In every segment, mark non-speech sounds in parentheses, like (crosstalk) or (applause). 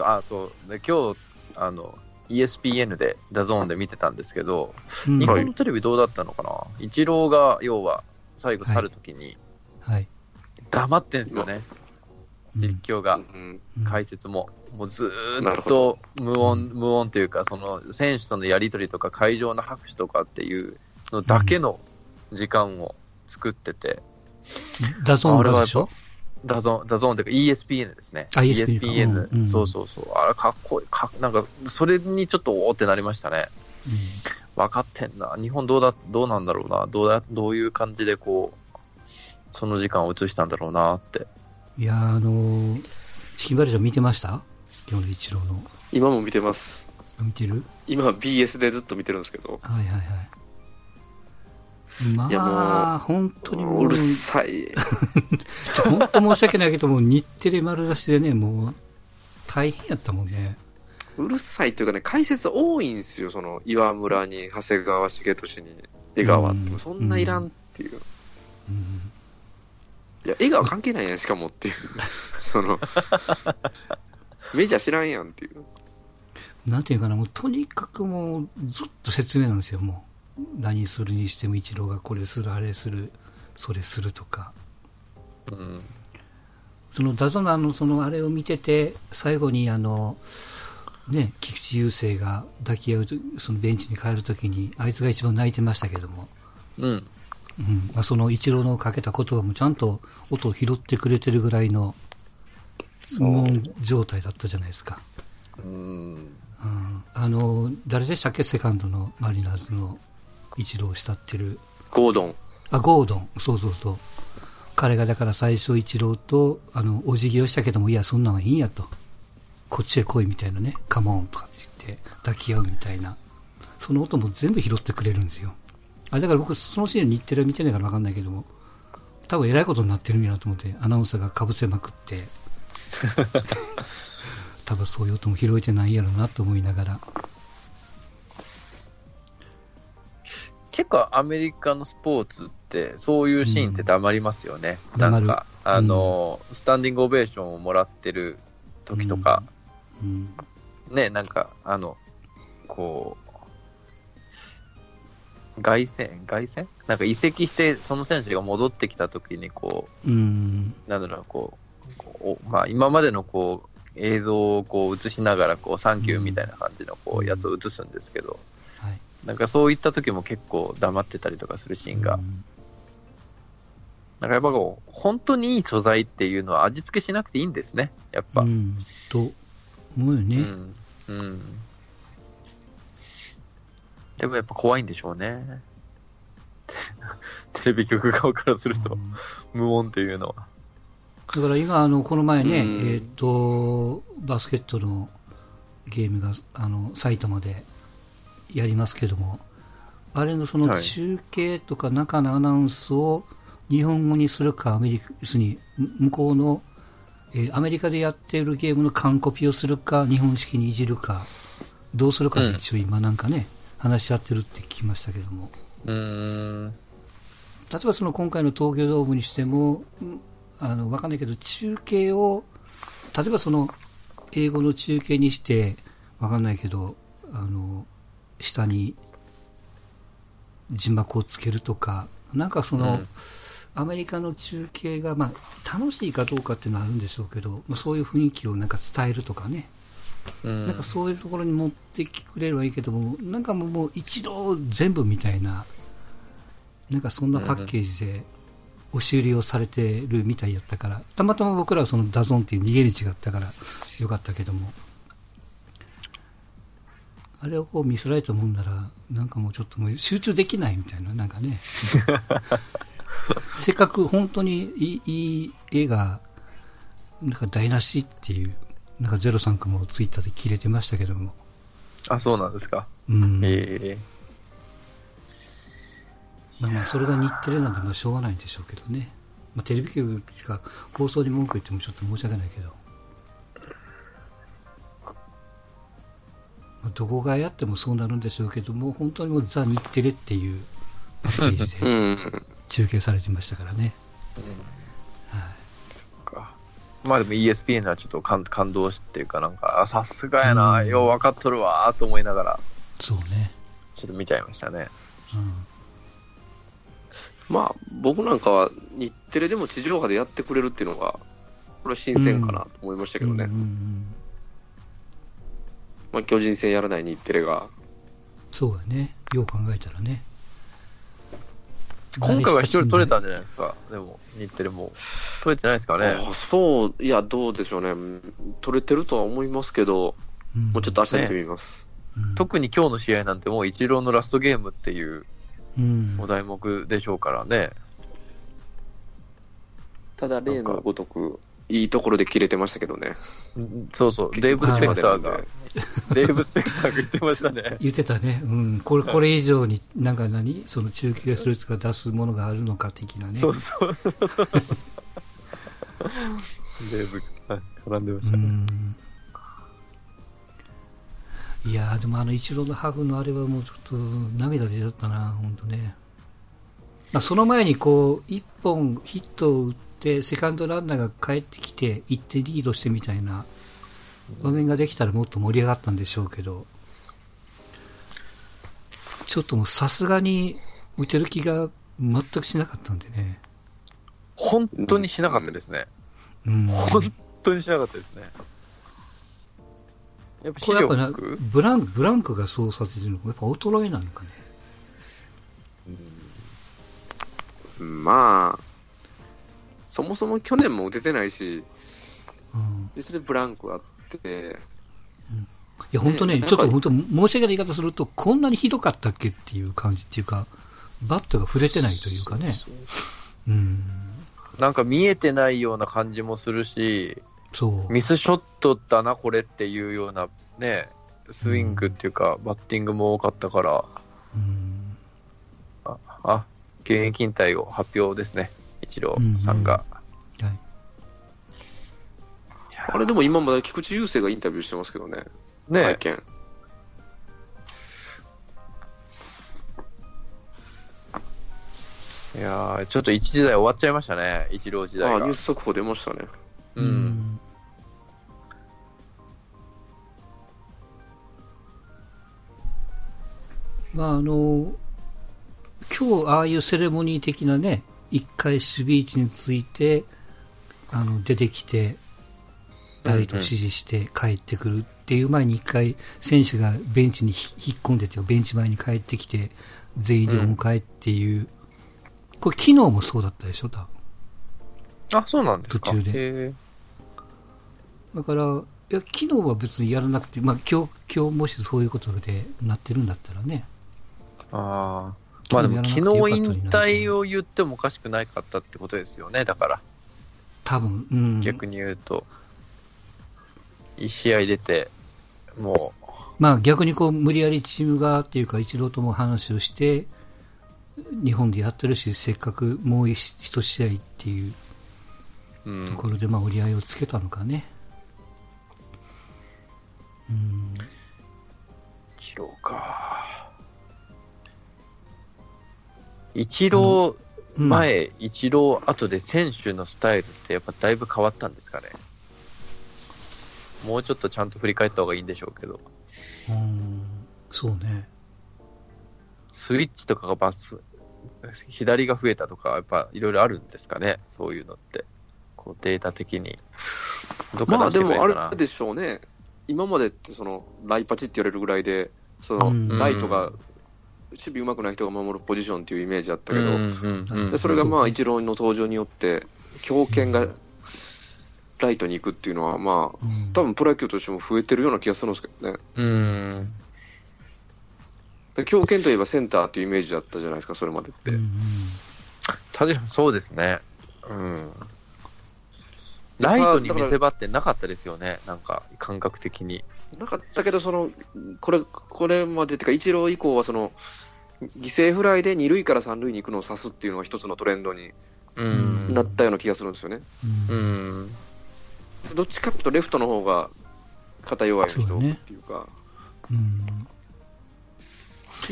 あ、そう。で今日、あの、ESPN で、ダゾーンで見てたんですけど、うん。日本のテレビどうだったのかな、イチローが、要は、最後去るときに、はい。黙ってんすよね、うん。実況が、うん。うん解説も。もうずーっと無音、無音というか、その選手とのやり取りとか、会場の拍手とかっていうのだけの時間を作ってて、ダゾーンがでしょ？ダゾーン、ダゾーンというか ESPN ですね。あ ESPN うんうんそうそうそう。あれかっこいい。かなんか、それにちょっとおーってなりましたね。分かってんな。日本どうだ、どうなんだろうな。どうだ、どういう感じでこう、その時間を映したんだろうなって。いやーあのー、チキンバレージョン見てました？今日のイチローの。今も見てます。見てる？今 BS でずっと見てるんですけど、はいはいはい。まいやもあ、う本当にもう、うるさい。(laughs) 本当申し訳ないけども、日テレ丸出しでね、もう、大変やったもんね。うるさいというかね、解説多いんですよ。その、岩村に、長谷川重俊に、江川ってうん。そんないらんっていう。うんいや、江川関係ないやん、しかもっていう。(laughs) その、メジャー知らんやんっていう。なんていうかな、もうとにかくもうずっと説明なんですよ、もう。何するにしても一郎がこれする、あれする、それするとか。うん。そのダゾナのそのあれを見てて、最後にあの、ね、菊池雄星が抱き合うと、そのベンチに帰るときに、あいつが一番泣いてましたけども、うん。うんまあ、その一郎のかけた言葉もちゃんと音を拾ってくれてるぐらいの無音状態だったじゃないですか。うん。うん、あの、誰でしたっけ？セカンドのマリナーズの一郎を慕ってる。ゴードン。あ、ゴードン。そうそうそう。彼がだから最初一郎と、あの、お辞儀をしたけども、いや、そんなんはいいんやと。こっちへ来いみたいなね。カモンとかって言って抱き合うみたいな。その音も全部拾ってくれるんですよ。あ、だから僕、そのシーン日テレ見てないから分かんないけども、多分偉いことになってるんやなと思って、アナウンサーがかぶせまくって、(laughs) 多分そういう音も拾えてないやろなと思いながら。結構アメリカのスポーツって、そういうシーンって黙りますよね。うんなんか、あの、スタンディングオベーションをもらってる時とか、うん。ね、なんか、あの、こう、凱旋？凱旋？なんか移籍して、その選手が戻ってきた時に、こうん。う、なんだろう、こう、こうまあ、今までのこう、映像をこう映しながら、こう、サンキューみたいな感じのこうんう、やつを映すんですけど、はい。なんかそういった時も結構黙ってたりとかするシーンが、うんなんかやっぱこう、本当にいい素材っていうのは味付けしなくていいんですね、やっぱ。ううん。ん、と思うよね。うん。でもやっぱ怖いんでしょうね。(laughs) テレビ局側からすると、うん無音っていうのは。だから今、あの、この前ね、うんえっ、と、バスケットのゲームが、あの、埼玉でやりますけども、あれのそのはい中継とか中のアナウンスを日本語にするか、アメリカ、要するに、向こうの、えーアメリカでやっているゲームの完コピをするか、日本式にいじるか、どうするかで一応今なんかね、話し合ってるって聞きましたけども。うーん。例えばその今回の東京ドームにしても、うんあの、わかんないけど、中継を、例えばその、英語の中継にして、わかんないけど、あの、下に字幕をつけるとか、なんかその、うん。アメリカの中継が、まあ、楽しいかどうかっていうのはあるんでしょうけど、まあそういう雰囲気をなんか伝えるとかね、うん。なんかそういうところに持ってきてくれればいいけども、なんかもう一度全部みたいな、なんかそんなパッケージで押し売りをされてるみたいやったから、たまたま僕らはそのダゾンっていう逃げ道があったからよかったけども、あれをこう見せられたもんなら、なんかもうちょっともう集中できないみたいな、なんかね。(laughs) せっかく本当にいいいい映画、なんか台無しっていう、なんかゼロさんかもツイッターで切れてましたけども。あ、そうなんですか。うん。ええまあまあ、それが日テレなんで、まあしょうがないんでしょうけどね。まあテレビ局しか放送に文句言ってもちょっと申し訳ないけど。どこがやってもそうなるんでしょうけども、本当にもうザ・日テレっていうパッケージうでん。中継されてましたからね。かままあでも ESPN はちょっと感感動していうか、なんか、あさすがやな、うんよう分かっとるわーと思いながら、そうね。ちょっと見ちゃいましたね。まあ、僕なんかは日テレでも地上波でやってくれるっていうのが、これは新鮮かなと思いましたけうん。どね。うんうんうんまあ、巨人戦やらない日テレが。そうやね。よう考えたらね。今回は一人取れた慣んじゃないですか、でも、日テレも。取れてないですかね？あそう、いや、どうでしょうね。取れてるとは思いますけど、うんもうちょっと明日見てみます。うん特に今日の試合なんてもうイチローのラストゲームっていううんお題目でしょうからね。ただ、例のごとく、いいところで切れてましたけどね。うんそうそう、デーブ・スペクターが、デーブ・スペクターが言ってましたね。言ってたね。うん。これ、これ以上になんか何？その中継するとか出すものがあるのか的なね。そうそう。デーブが絡んでましうたね。ん。いやーでもあのイチローのハグのあれはもうちょっと涙出ちゃったな、本当ね。まあ、その前にこう、一本ヒットを打って、セカンドランナーが帰ってきて、1点リードしてみたいな場面ができたらもっと盛り上がったんでしょうけど、ちょっともうさすがに打てる気が全くしなかったんでね。本当にしなかったですね。うん。本当にしなかったですね。やっぱ視これやっぱな力？ブランブランクがそうさせてるのやっぱ衰えなのかね。まあ、そもそも去年も打ててないし、うん。でそれでブランクあって、いや、本当ね、ねちょっと本当、申し訳ない言い方すると、こんなにひどかったっけっていう感じっていうか、バットが触れてないというかね。うん。なんか見えてないような感じもするし、そう。ミスショットだな、これっていうようなね、スイングっていうか、バッティングも多かったから、うん。あ、あ現役引退を発表ですね、イチローさんが。はい。あれでも今まで菊池雄星がインタビューしてますけどね、ね会見。いやーちょっと一時代終わっちゃいましたね、イチロー時代ああ、がニュー。ス速報出ましたね。うん。まあ、あの、今日、ああいうセレモニー的なね、一回スピーチについて、あの、出てきて、ライト指示して帰ってくるっていう前に一回、選手がベンチにひ引っ込んでて、ベンチ前に帰ってきて、全員でお迎えっていう、これ昨日もそうだったでしょ、多分。あ、そうなんですか。途中でだから、いや、昨日は別にやらなくて、まあ今日、今日もしそういうことでなってるんだったらね。ああ。まあでも昨日引退を言ってもおかしくないかったってことですよね、だから。多分、うん。逆に言うと。一試合出て、もまあ逆にこう無理やりチーム側っていうか一郎とも話をして日本でやってるしせっかくもう一一試合っていうところでまあ折り合いをつけたのかね。うん。一郎か。一郎うん前、一郎後で選手のスタイルってやっぱだいぶ変わったんですかね。もうちょっとちゃんと振り返った方がいいんでしょうけど。うん。そうね。スイッチとかがバス、左が増えたとか、やっぱいろいろあるんですかね、そういうのって。こうデータ的に。どっかまあでもあれでしょうね、今までってそのライパチって言われるぐらいで、そのうんライトが、守備うまくない人が守るポジションっていうイメージあったけど、うんうんうんでそれがまあ、そうねイチローの登場によって、強肩がライトに行くっていうのは、まあ、うん。多分プロ野球としても増えてるような気がするんですけどね。うん。で強肩といえばセンターっていうイメージだったじゃないですか、それまでって。うんうん確かにそうですね。うん。ライトに見せ場ってなかったですよね、なんか感覚的に。なかったけど、そのこれこれまでっていうか、イチロー以降はその、犠牲フライで二塁から三塁に行くのを指すっていうのが一つのトレンドにうん。なったような気がするんですよね。うんうん。どっちかっていうと、レフトの方が肩弱い人っていうか、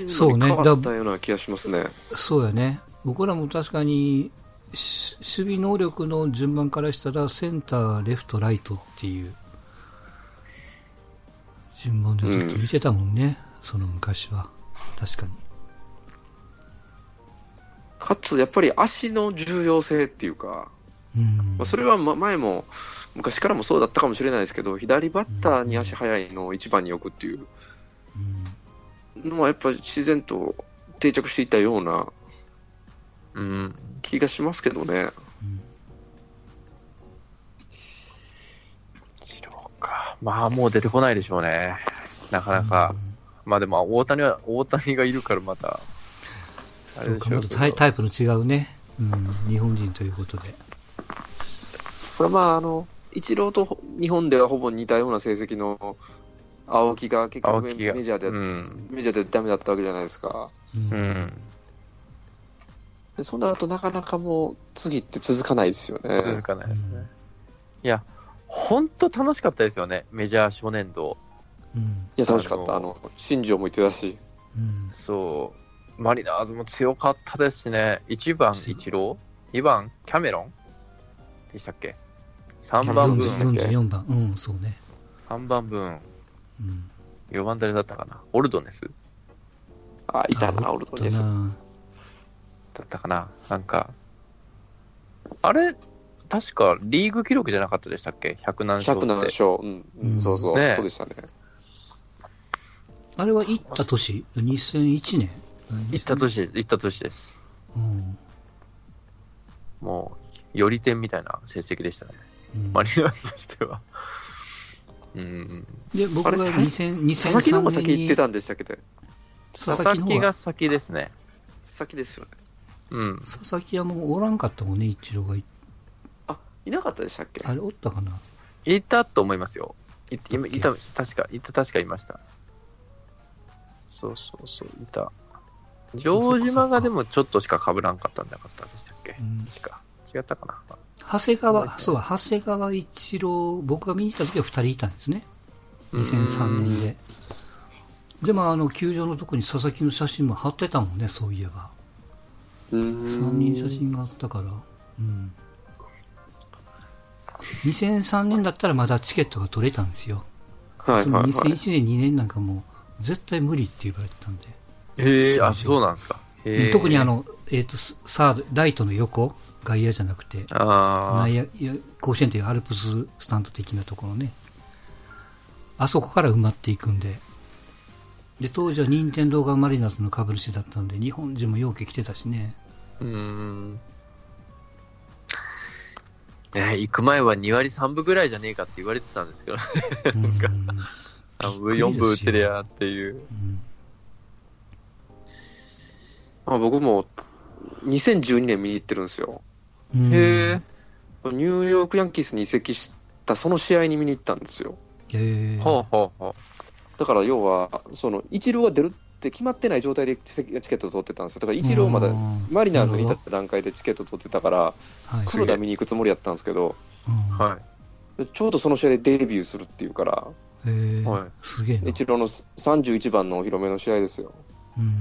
そうね変わったような気がしますね。そうやね。僕らも確かに、し守備能力の順番からしたら、センター、レフト、ライトっていう順番でずっと見てたもんね、その昔は。確かに。かつ、やっぱり足の重要性っていうか、うん。まあ、それはま前も、昔からもそうだったかもしれないですけど、左バッターに足速いのを一番に置くっていううんのは、やっぱり自然と定着していったようなうん。気がしますけどね。まあ、もう出てこないでしょうね。なかなか。まあでも、大谷は、大谷がいるからまた。そうか、あれでしょまたタイタイプの違うね、うん、日本人ということで。これまあ、あの、イチローと日本ではほぼ似たような成績の青木が結局。メジャーで、うん。メジャーでダメだったわけじゃないですか。うんうん。でその後なかなかもう次って続かないですよね。続かないですね。いや、本当楽しかったですよね。メジャー初年度。うんいや、楽しかった。あの新庄も言ってたし。うんそう。マリナーズも強かったですしね。1番、イチロー ?2 番、キャメロン？でしたっけ ?3 番分、40 44番、うん、そうね。3番分、うん、4番誰だったかな？オルドネス？あ、いたな、あオルトンです。なだったかな？なんか、あれ、確かリーグ記録じゃなかったでしたっけ ?100 何勝100何って。勝。うん、うん、そうそう、ねそうでしたね。あれは行った年 ?2001 年？行った年です。行った年です。うんもう、より点みたいな成績でしたね。うんマリナーズとしては。うん。で、僕があれさ2000佐々木の方が2003先行ってたんでしたっけ？ど、佐佐々々木が、先ですね。先ですよね。うん。佐々木はもうおらんかったもんね、一郎がい。あ、いなかったでしたっけ？あれおったかな？いたと思いますよ。いいいた、確か、いた、確かいました。そうそうそう、いた。城島がでもちょっとしか被らんかったんじゃなかったでしたっけ？うん確か。違ったかな？長谷川、そうだ、長谷川一郎、僕が見に行った時は2人いたんですね。2003年で。でも、あの、球場のとこに佐々木の写真も貼ってたもんね、そういえば。うーん。3人写真があったから。うん。2003年だったらまだチケットが取れたんですよ。そのはいはいはい。2001年、2年なんかもう、絶対無理って言われてたんで。へえ、あ、そうなんですか。特にあ、の、えっ、と、サード、ライトの横、外野じゃなくて、あ内野、甲子園というアルプススタンド的なところね。あそこから埋まっていくんで。で、当時は任天堂がマリナーズの株主だったんで、日本人もよく来てたしね。あ。うーん。ね行く前は2割3分ぐらいじゃねえかって言われてたんですけど、うん。3分4分打ってりゃっていう。うんまあ、僕も2012年見に行ってるんですよ。うんへえ。ニューヨークヤンキースに移籍したその試合に見に行ったんですよ。へえ。ほうほうほだから要は、その、イチローが出るって決まってない状態でチケットを取ってたんですよ。だからイチローまだうんマリナーズにいた段階でチケット取ってたから、はい。黒田見に行くつもりやったんですけど。はでちょうどその試合でデビューするっていうから。すげえな。イチローの31番のお披露目の試合ですよ。うん。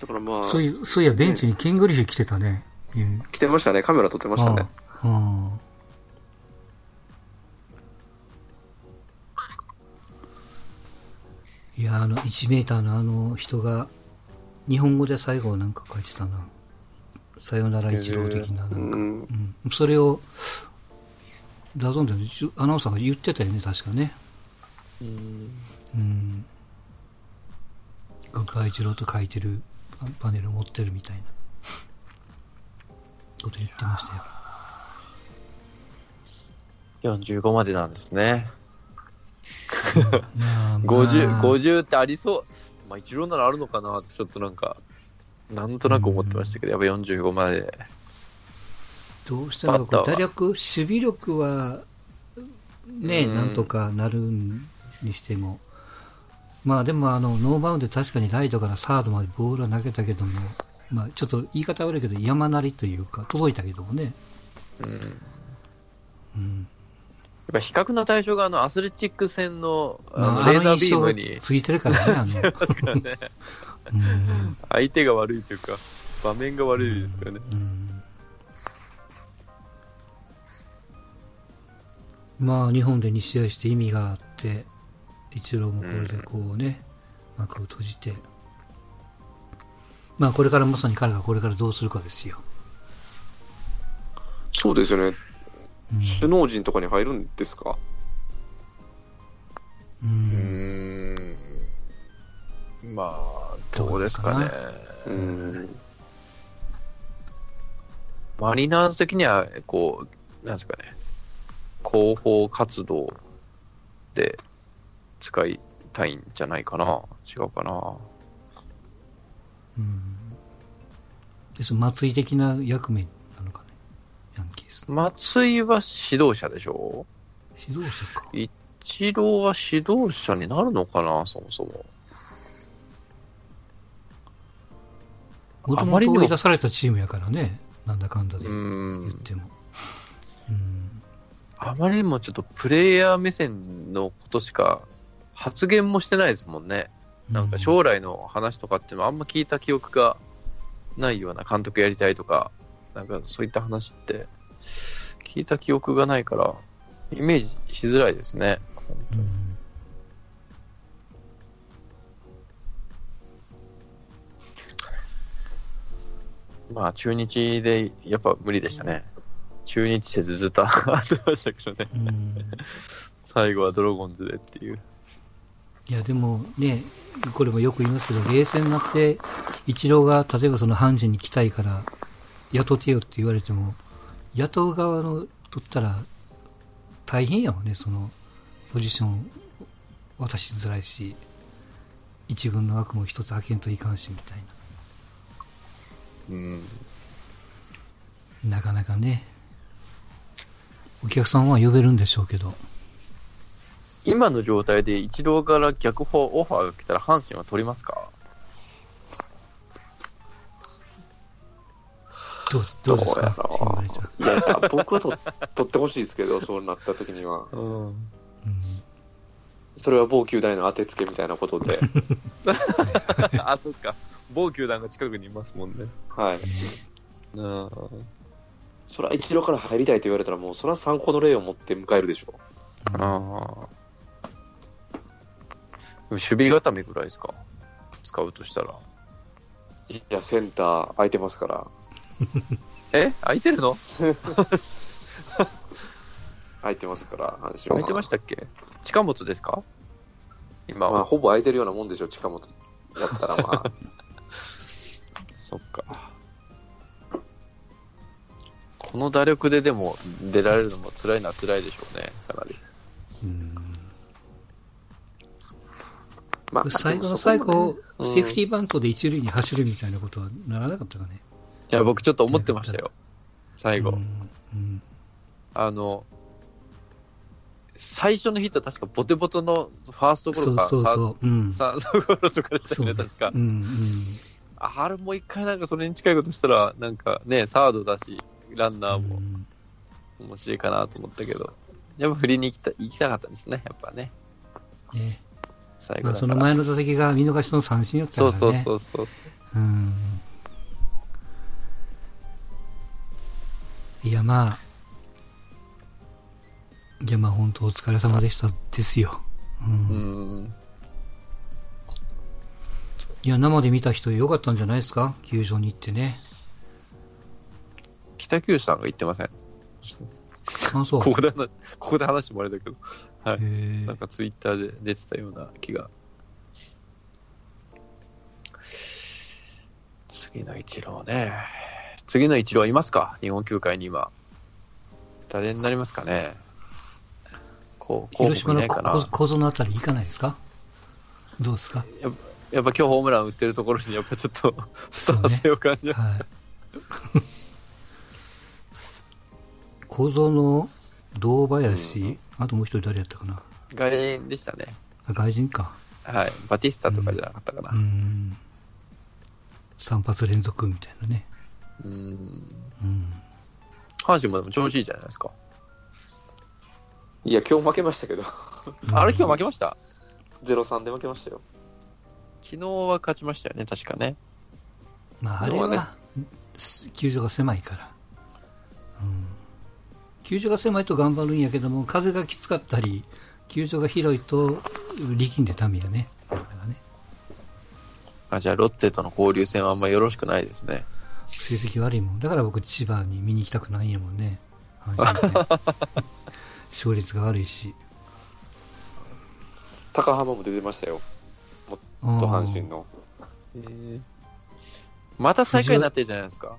だからまあ、そういう、そういや、ベンチにケングリフィー来てたね。うん来てましたね、カメラ撮ってましたね。ああいや、あの、1メーターのあの人が、日本語で最後なんか書いてたな。さよなら一郎的な、なんか。うんうん。それを、ダゾンでアナウンサーが言ってたよね、確かね。うん。グッバイ一郎と書いてるパパネル持ってるみたいなこと言ってましたよ。45までなんですね。(laughs) まあまあ50、50ってありそう。まあ、一郎ならあるのかなって、ちょっとなんか、なんとなく思ってましたけど、やっぱ45まで。どうしてもこうバッターは打力、守備力は、ね、うんなんとかなるにしても、まあでもあの、ノーバウンドで確かにライトからサードまでボールは投げたけども、まあちょっと言い方悪いけど山なりというか、届いたけどもね。うん。やうん。っぱ比較の対象があのアスレチック戦のあまあ、のレーザービームに、ついてるからね、あの、うん相手が悪いというか、場面が悪いですよね。うんまあ日本で2試合して意味があって一郎もこれでこうね、幕を閉じてまあこれからまさに彼がこれからどうするかですよ、そうですよね。うん首脳陣とかに入るんですか？ううん。まあ、どうですかね。うん。マリナーズ的には、こう、なんですかね、広報活動で使いたいんじゃないかな。違うかな。うんでその松井的な役目なのかねヤンキース松井は指導者でしょ？指導者か。一郎は指導者になるのかな、そもそも。もともとあまりにも追い出されたチームやからね。なんだかんだでう言っん。ても。うん。あまりにもちょっとプレイヤー目線のことしか発言もしてないですもんね。なんか将来の話とかってあんま聞いた記憶がないような監督やりたいとか、なん。かそういった話って聞いた記憶がないから、イメージしづらいですね。うんまあ中日でやっぱ無理でしたね。中日説ずっと (laughs) あってましたけどね。うん最後はドラゴンズでっていう。いやでもねこれもよく言いますけど冷静になってイチローが例えばその阪神に来たいから雇ってよって言われても雇う側の取ったら大変やわね。そのポジション渡しづらいし一軍の枠も一つ開けんといかんしみたいうん。ななかなかね。お客さんは呼べるんでしょうけど。今の状態で一郎から逆フォオファーが来たら阪神は取りますか？どうどうですか？いや、僕はと取ってほしいですけど、(laughs) そうなった時には。うん。うんそれは某球団への当てつけみたいなことで。(laughs) あ、そっか。某球団が近くにいますもんね。はい。うん。それは一郎から入りたいと言われたら、もうそれは参考の例を持って迎えるでしょああ。守備固めぐらいですか？使うとしたら。う。いや、センター空いてますから。(laughs) え空いてるの？(laughs) 空いてますから、阪神は。空いてましたっけ？近本ですか？今まあ、は。ほぼ空いてるようなもんでしょ、近本やったら、まあ。(laughs) そっか。この打力ででも出られるのも辛いのは辛いでしょうね、かなり。うんまあ、最後の最後、うんセーフティーバントで一塁に走るみたいなことはならなかったかね。いや、僕ちょっと思ってましたよ。最後。うんうんあの、最初のヒットは確かボテボテのファーストゴロか、そうそう。うん。サードゴロとかでしたよね、確かう。んあれもう一回なんかそれに近いことしたら、なんかね、サードだし、ランうナーもん。面白いかなと思ったけど、やっぱ振りに行きた行きたかったんですね、やっぱね。ね最後。まあその前の打席が見逃しの三振やったからね。そうそうそうそう。うん。いやまあ、いやまあ本当お疲れ様でしたですよ。うんうん。いや生で見た人よかったんじゃないですか？球場に行ってね。北九州さんが言ってません？あ、そう。ここで話、ここで話してもらえたけど、はい。へなんかツイッターで出てたような気が。次の一郎ね。次の一郎いますか？日本球界に今。誰になりますかね？こう、広島のあたり行かないですか？どうですか？やっぱ今日ホームラン打ってるところにやっぱちょっとスター性を感じます。はい。(laughs) 小園、堂林、あともう一人誰やったかな？外人でしたね。あ外人か。はい。バティスタとかじゃなかったかなう。ん。3発連続みたいなね。うん。うん。阪神もでも調子いいじゃないですか。いや、今日負けましたけど、(laughs) あれ今日負けました？0-3で負けましたよ。昨日は勝ちましたよね、確かね。まあ、あれはは、球場が狭いから。うん。球場が狭いと頑張るんやけども、風がきつかったり、球場が広いと力んでダメやね。あじゃあ、ロッテとの交流戦はあんまよろしくないですね。成績悪いもん。だから僕千葉に見に行きたくないんやもんね。(laughs) 勝率が悪いし。高浜も出てましたよ。あとー阪神の。また最下位になってるじゃないですか。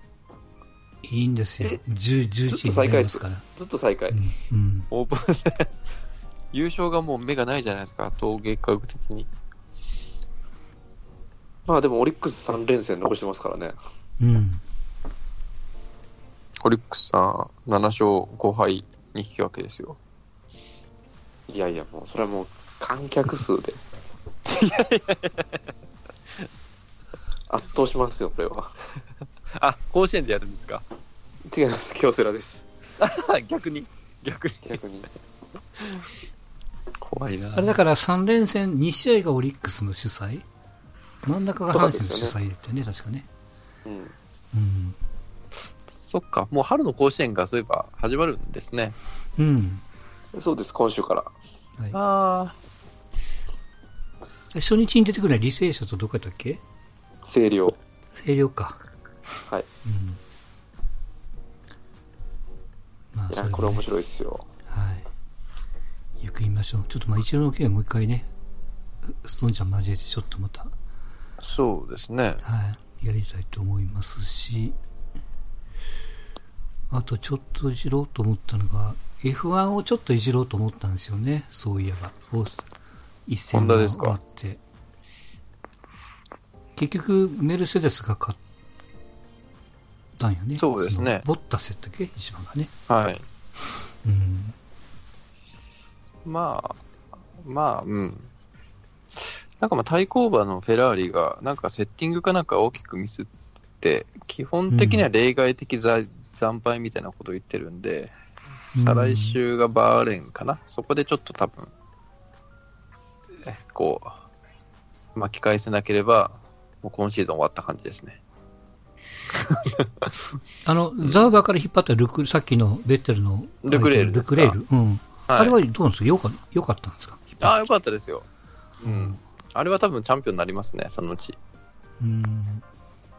いいんですよ。え10、11ずっとに最下位っすか？ら。ずっと最下位。うん。うん。オープン戦。(laughs) 優勝がもう目がないじゃないですか、統計学的に。まあでもオリックス3連戦残してますからね。うん。オリックスさん、7勝5敗に引き分けですよ。いやいや、もうそれはもう観客数で。(laughs) 圧倒しますよ、これは。あ、甲子園でやるんですか？違います、京セラです。(laughs) 逆に逆に。逆に。怖いなあれだから3連戦、2試合がオリックスの主催？真ん中が阪神の主催だったよね、確かね。うん。うん。そっか、もう春の甲子園がそういえば始まるんですね。うん。そうです、今週から。はい、あ初日に出てくるのは履正社とどこやったっけ？星稜。星稜か。はい。うん。まあ、いや、それで、これ面ね、白いっすよ。はい。ゆっくり見ましょう。ちょっとまあ、一郎の件はもう一回ね、ストーンちゃん交えてちょっとまた、あ、そうですね。はい、やりたいと思いますし、あとちょっといじろうと思ったのが、F1 をちょっといじろうと思ったんですよね、そういえば。一戦がホンダですか？終わって。結局、メルセデスが勝ったんよね。そうですねボッタスやったっけ？一番がね。はい。うん。まあ、まあ、うん。なんかまあ対抗馬のフェラーリが、なんかセッティングかなんか大きくミスって、基本的には例外的惨惨敗みたいなことを言ってるんで、再来週がバーレンかな、そこでちょっと多分、えこう、巻き返せなければ、もう今シーズン終わった感じですね。(laughs) あの、ザーバーから引っ張ったルク、さっきのベッテルの、ルクレールルクレール。うん。はい、あれはどうなんですか？よかよかったんですか？ああ、よかったですよ。ううんん。あれは多分チャンピオンになりますね、そのうち。うん。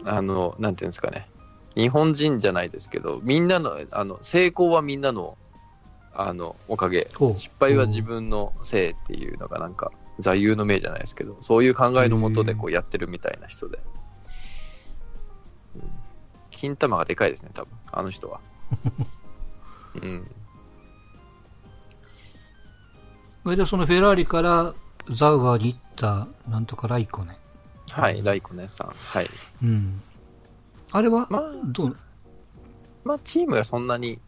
あの、なんていうんですかね。日本人じゃないですけど、みんなの、あの、成功はみんなの、あの、おかげ。失敗は自分のせいっていうのがなんか、座右の銘じゃないですけど、そういう考えのもとでこうやってるみたいな人で。うん金玉がでかいですね、多分、あの人は。(laughs) うん。それでそのフェラーリからザウバーに行った、なんとかライコネ。はい、ライコネさん。はい。うん。あれは、まあ、どう、まあ、チームがそんなに、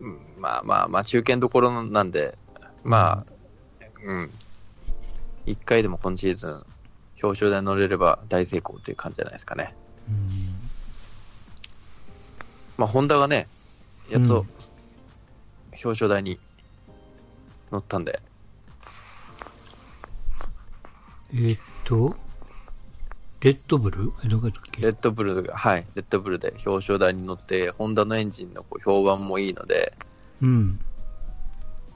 うんまあまあまあ、中堅どころなんで、まあ、うん、一回でも今シーズン、表彰台に乗れれば大成功っていう感じじゃないですかね。うん、まあ、ホンダがね、やっとうん表彰台に乗ったんで、えーっと、レッドブルレッドブルが、はい、レッドブルで表彰台に乗って、ホンダのエンジンのこう評判もいいので、うん。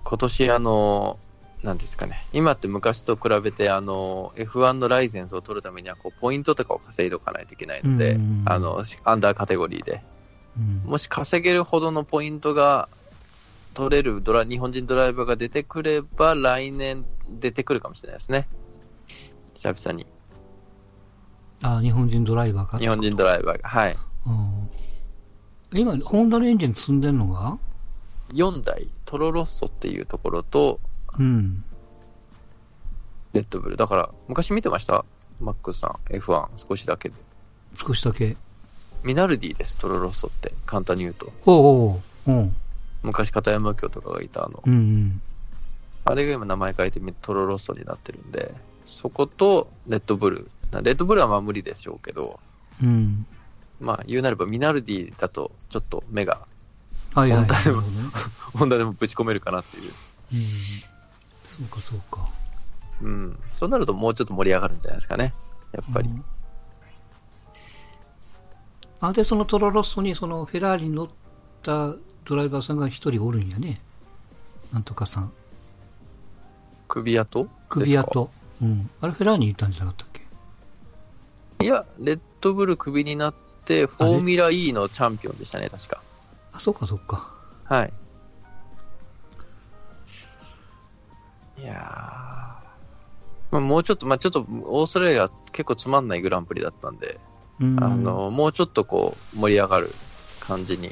今年あの、なんですかね、今って昔と比べて、あの、F1 のライセンスを取るためには、こう、ポイントとかを稼いでおかないといけないので、うんあの、アンダーカテゴリーで。うん。もし稼げるほどのポイントが取れるドラ、日本人ドライバーが出てくれば、来年出てくるかもしれないですね。久々に。あ、日本人ドライバーか。日本人ドライバーが。はい。うん。今、ホンダのエンジン積んでんのが？4台、トロロッソっていうところと、うん。レッドブル。だから、昔見てました？マックスさん、F1、少しだけで。少しだけ。ミナルディです、トロロッソって。簡単に言うと。おうおううん。昔、片山京とかがいたあの、うんうん。あれが今名前変えてトロロッソになってるんで、そことレッドブル。レッドブルはまあ無理でしょうけど、うん。まあ言うなればミナルディだとちょっと目が、はいはい。ホンダでもねホンダでもぶち込めるかなっていう。うん。そうかそうか。うん。そうなるともうちょっと盛り上がるんじゃないですかね。やっぱり。うんあ、で、そのトロロッソにそのフェラーリに乗ったドライバーさんが一人おるんやね。なんとかさん。首跡首跡。うん。あれフェラーリにいたんじゃなかったっけ？いや、レッドブルクビになって、フォーミュラ E のチャンピオンでしたね、確か。あ、そっかそっか。はい。いやーまあ、もうちょっと、まあ、ちょっと、オーストラリアは結構つまんないグランプリだったんで、うん。あの、もうちょっとこう、盛り上がる感じに。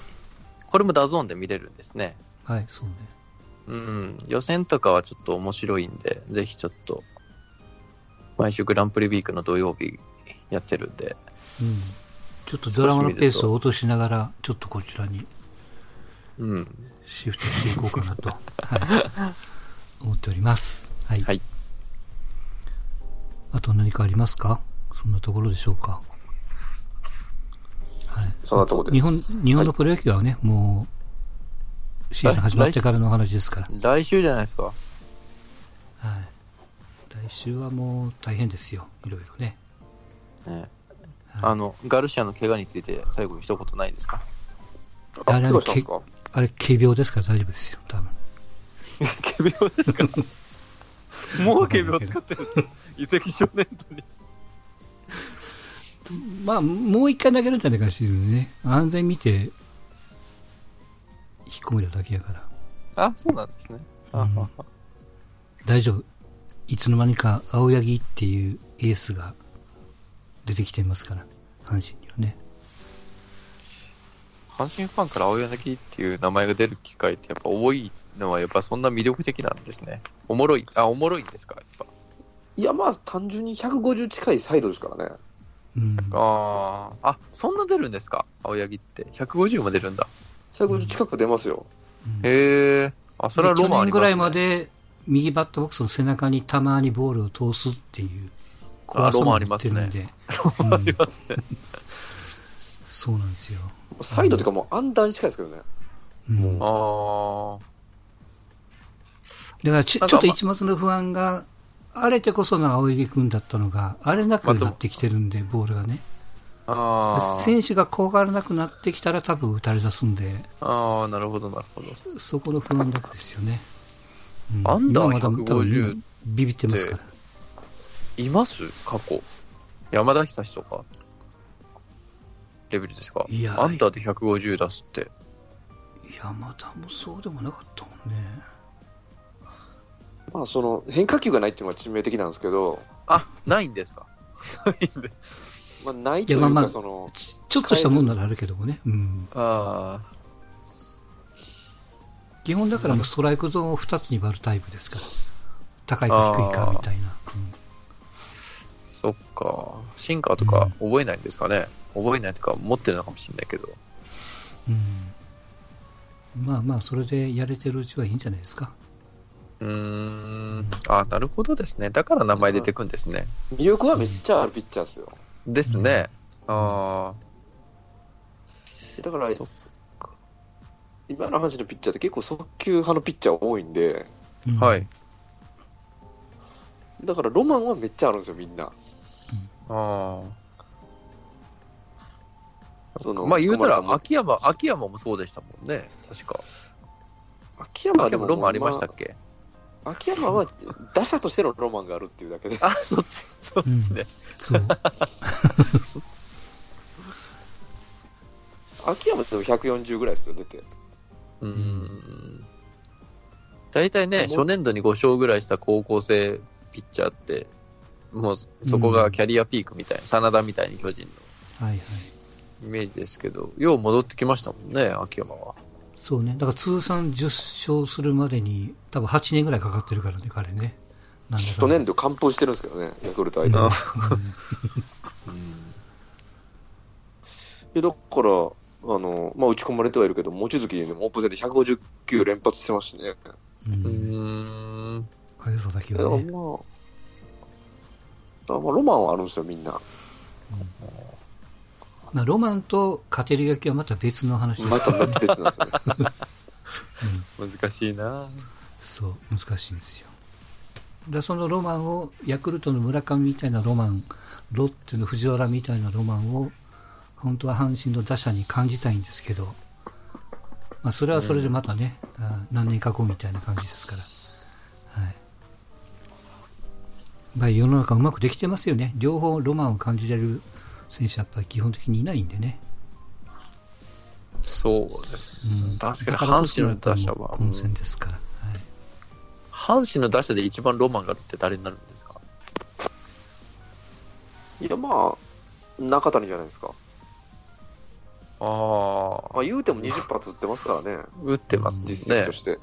これもダゾーンで見れるんですね。はい、そうね。うん、予選とかはちょっと面白いんで、ぜひちょっと、毎週グランプリウィークの土曜日やってるんで、うん。ちょっとドラマのペースを落としながら、ちょっとこちらにうん、シフトしていこうかなと、(laughs) はい、思っております。はい。はいあと何かありますか？そんなところでしょうか。はい。そんなとこです日本、日本のプロ野球はね、もう、シーズン始まってからの話ですから。来週じゃないですか。はい。来週はもう大変ですよ。いろいろね。ねはいあの、ガルシアの怪我について最後に一言ないですか？あ、あれあれ、軽病ですから大丈夫ですよ。多分。(laughs) 仮病ですか？(laughs) もう仮病使ってるんですか？移籍少年度に。まあ、もう一回投げるんじゃないかなシーズンね。安全見て、引っ込めただけやから。あ、そうなんですね。あうん大丈夫。いつの間にか青柳っていうエースが出てきてますから、阪神にはね。阪神ファンから青柳っていう名前が出る機会ってやっぱ多いのはやっぱそんな魅力的なんですね。おもろい、あ、おもろいんですか、やっぱ。いや、まあ、単純に150近いサイドですからね。うん。ああ、あ、そんな出るんですか、青柳って。150も出るんだ。150近く出ますよ。うんへえ。あ、それはロマンありますね。ぐらいまで右バッターボックスの背中にたまにボールを通すっていう怖さもありますね持ってるんで、ロマンありますね。そうなんですよ。サイドというかもうアンダーに近いですけどね。うん、だあからちょっと一末の不安が、あれてこその青柳君だったのが、あれなくなってきてるんで、ボールがね。あ。ああ。選手が怖がらなくなってきたら多分打たれ出すんで、ああ、なるほど、なるほど。そこの不安だけですよね。うんアンダー今まだ多分150ビビってますから。います？過去。山田久志とか？レベルですか？いやアンダーで150出すって。山田もそうでもなかったもんね。まあ、その変化球がないっていうのが致命的なんですけど、あ、ないんですか？ないんで。まあ、ないというか、いやまあまあその、ちちょっとしたもんならあるけどもね。うん。あ基本だからもうストライクゾーンを2つに割るタイプですから。高いか低いかみたいな。あ、そっか。シンカーとか覚えないんですかね、覚えないとか持ってるのかもしれないけど。うん。うんまあまあ、それでやれてるうちはいいんじゃないですか。うーん。あ、なるほどですね。だから名前出てくんですね。魅力はめっちゃあるピッチャーですよ。ですね。あだからあ。、そっ今の話のピッチャーって結構速球派のピッチャー多いんで、うんはい。。だからロマンはめっちゃあるんですよ、みんな。あそのあ。まあ言うたら、秋山、秋山もそうでしたもんね。確か。秋山秋山ロマンありましたっけ、まあ秋山は打者としてのロマンがあるっていうだけです。あ、そっち、そっちね。そう。(laughs) 秋山でも140ぐらいですよ、出て。うーん。大体ね、初年度に5勝ぐらいした高校生ピッチャーって、もうそこがキャリアピークみたいな、真田みたいに巨人のはいはい。イメージですけど、よう戻ってきましたもんね、秋山は。そうね。だから通算10勝するまでに、多分8年ぐらいかかってるからね、彼ね。なんだか初年度完封してるんですけどね、ヤクルト相手に。うん (laughs) でだから、あのまあ、打ち込まれてはいるけど、望月でもオープン戦で150球連発してますしね。うん。かよさだけだからまあ、はね。だからまあロマンはあるんですよ、みんな。まあ、ロマンと勝てる野球はまた別の話ですまた。別なんですよね。難しいなそう、難しいんですよ。だそのロマンを、ヤクルトの村上みたいなロマン、ロッテの藤原みたいなロマンを、本当は阪神の打者に感じたいんですけど、まあ、それはそれでまたね、うん、あ何年か後みたいな感じですから。はい。まあ、世の中うまくできてますよね。両方ロマンを感じられる選手はやっぱり基本的にいないんでね。そうです、うん、確かに阪神の打者は。混戦ですから。阪神の打者で一番ロマンがあるって誰になるんですか？いや、まあ、中谷じゃないですか。ああ。まあ、言うても20発打ってますからね。打ってます、実績として。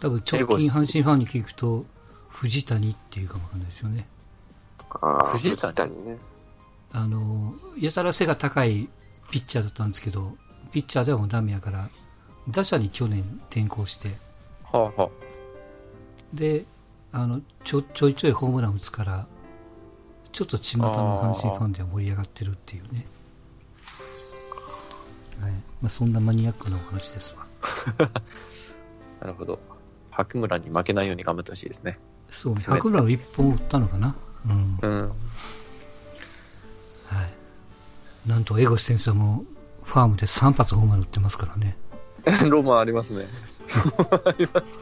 多分、直近阪神ファンに聞くと、藤谷っていうかもわかんないですよね。ああ、藤谷？ね。あの、やたら背が高いピッチャーだったんですけど、ピッチャーではもうダメやから、打者に去年転向して、はあはあ、であのちょちょいちょいホームラン打つからちょっと巷の阪神ファンでは盛り上がってるっていうねはい。まあ、そんなマニアックなお話ですわ。(laughs) なるほど。白村に負けないように頑張ってほしいですね。そうね。白村を1本打ったのかな？うん、うん、はい。なんと江越先生もファームで3発ホームラン打ってますからね。(laughs) ロマンありますね。あります。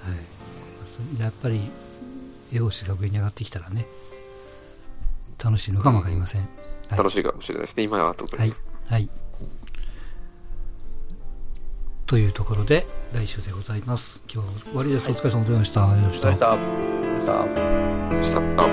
はい。やっぱり、容姿が上に上がってきたらね、楽しいのかもわかりません。はい、楽しいかもしれないですね、今は特に。はい。はい。というところで、来週でございます。今日は終わりです。お疲れ様でございました。ありがとうございました。